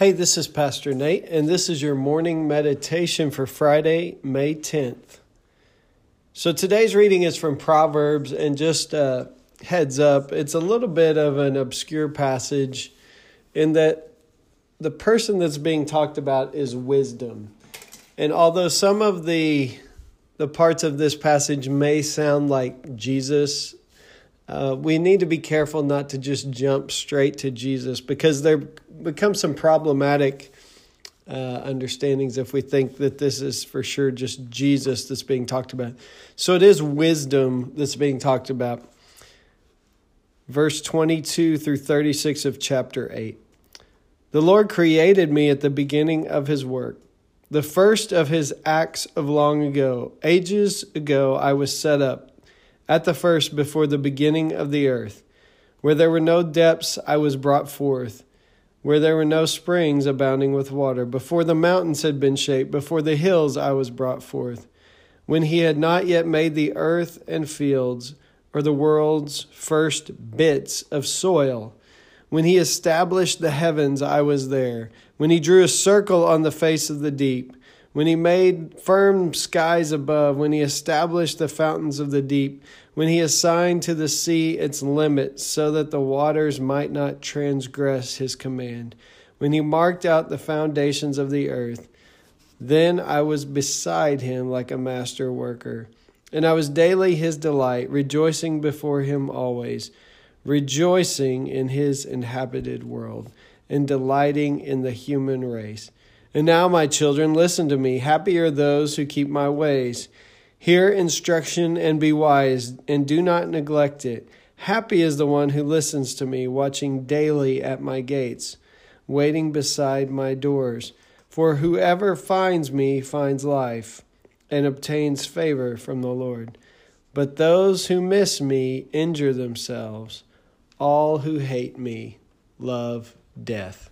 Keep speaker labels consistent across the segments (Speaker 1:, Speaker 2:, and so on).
Speaker 1: Hey, this is Pastor Nate, and this is your morning meditation for Friday, May 10th. So today's reading is from Proverbs, and just uh, heads up, it's a little bit of an obscure passage in that the person that's being talked about is wisdom. And although some of the the parts of this passage may sound like Jesus uh, we need to be careful not to just jump straight to Jesus because there become some problematic uh, understandings if we think that this is for sure just Jesus that's being talked about. So it is wisdom that's being talked about. Verse 22 through 36 of chapter 8. The Lord created me at the beginning of his work, the first of his acts of long ago. Ages ago I was set up at the first before the beginning of the earth. Where there were no depths, I was brought forth. Where there were no springs abounding with water. Before the mountains had been shaped, before the hills, I was brought forth. When he had not yet made the earth and fields, or the world's first bits of soil. When he established the heavens, I was there. When he drew a circle on the face of the deep. When he made firm skies above. When he established the fountains of the deep when he assigned to the sea its limits so that the waters might not transgress his command, when he marked out the foundations of the earth. Then I was beside him like a master worker, and I was daily his delight, rejoicing before him always, rejoicing in his inhabited world, and delighting in the human race. And now, my children, listen to me. Happy are those who keep my ways. Hear instruction and be wise, and do not neglect it. Happy is the one who listens to me, watching daily at my gates, waiting beside my doors. For whoever finds me finds life and obtains favor from the Lord. But those who miss me injure themselves. All who hate me love death.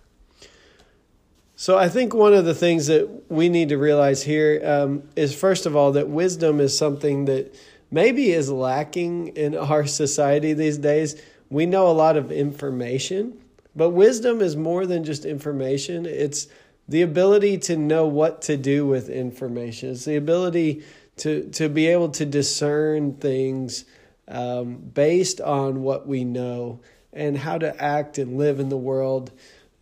Speaker 1: So I think one of the things that we need to realize here um, is, first of all, that wisdom is something that maybe is lacking in our society these days. We know a lot of information, but wisdom is more than just information. It's the ability to know what to do with information. It's the ability to to be able to discern things um, based on what we know and how to act and live in the world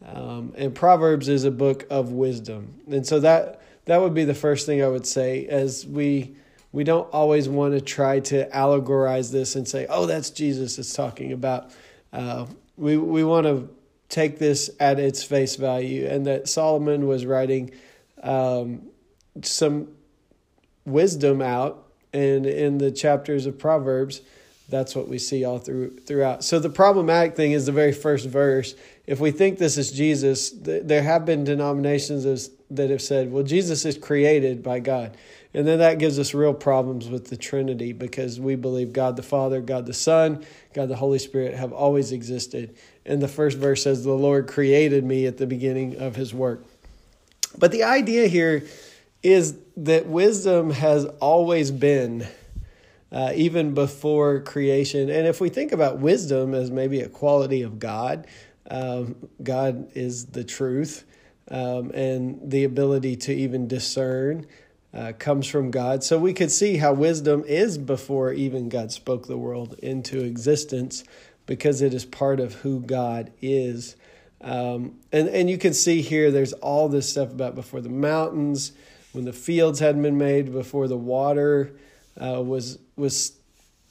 Speaker 1: um, and Proverbs is a book of wisdom. And so that that would be the first thing I would say as we we don't always want to try to allegorize this and say, "Oh, that's Jesus is talking about." Uh, we we want to take this at its face value, and that Solomon was writing um, some wisdom out, and in the chapters of Proverbs, that's what we see all through throughout. So the problematic thing is the very first verse. If we think this is Jesus, there have been denominations that have said, "Well, Jesus is created by God," and then that gives us real problems with the Trinity because we believe God the Father, God the Son, God the Holy Spirit have always existed. And the first verse says, "The Lord created me at the beginning of His work." But the idea here is that wisdom has always been uh, even before creation. And if we think about wisdom as maybe a quality of God, um, God is the truth, um, and the ability to even discern uh, comes from God. So we could see how wisdom is before even God spoke the world into existence because it is part of who God is. Um, and, and you can see here there's all this stuff about before the mountains, when the fields hadn't been made, before the water uh, was was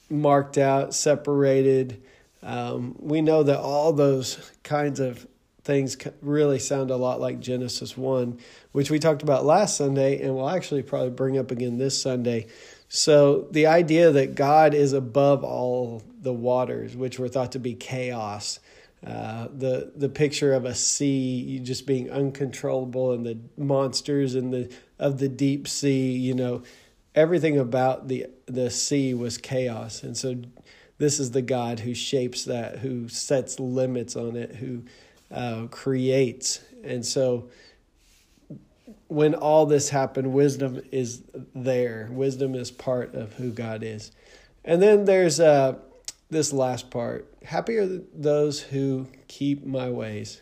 Speaker 1: marked out, separated. Um, we know that all those kinds of things really sound a lot like Genesis 1, which we talked about last Sunday and we'll actually probably bring up again this Sunday. So, the idea that God is above all the waters, which were thought to be chaos, uh, the the picture of a sea just being uncontrollable and the monsters and the of the deep sea, you know, everything about the the sea was chaos, and so this is the God who shapes that, who sets limits on it, who uh, creates, and so when all this happened, wisdom is there. Wisdom is part of who God is. And then there's uh, this last part Happy are those who keep my ways.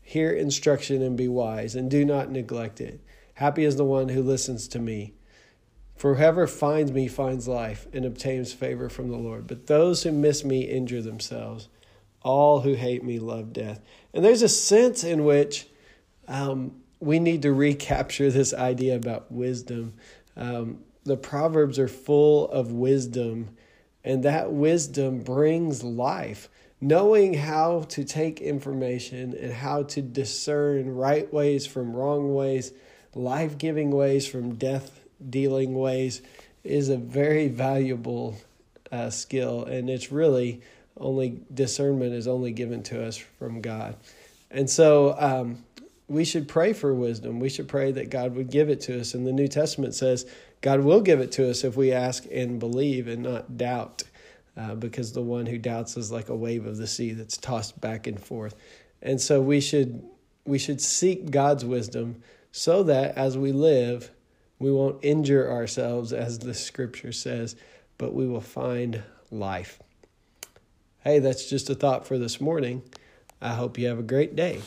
Speaker 1: Hear instruction and be wise, and do not neglect it. Happy is the one who listens to me. For whoever finds me finds life and obtains favor from the Lord. But those who miss me injure themselves. All who hate me love death. And there's a sense in which um, we need to recapture this idea about wisdom. Um, the Proverbs are full of wisdom, and that wisdom brings life. Knowing how to take information and how to discern right ways from wrong ways, life giving ways from death dealing ways is a very valuable uh, skill, and it's really only discernment is only given to us from God. And so, um, we should pray for wisdom. We should pray that God would give it to us. And the New Testament says God will give it to us if we ask and believe and not doubt, uh, because the one who doubts is like a wave of the sea that's tossed back and forth. And so we should we should seek God's wisdom so that as we live, we won't injure ourselves, as the scripture says, but we will find life. Hey, that's just a thought for this morning. I hope you have a great day.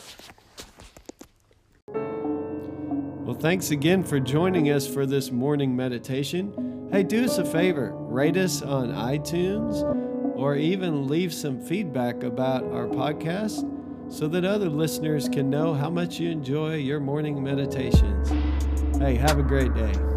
Speaker 1: Well, thanks again for joining us for this morning meditation. Hey, do us a favor rate us on iTunes or even leave some feedback about our podcast so that other listeners can know how much you enjoy your morning meditations. Hey, have a great day.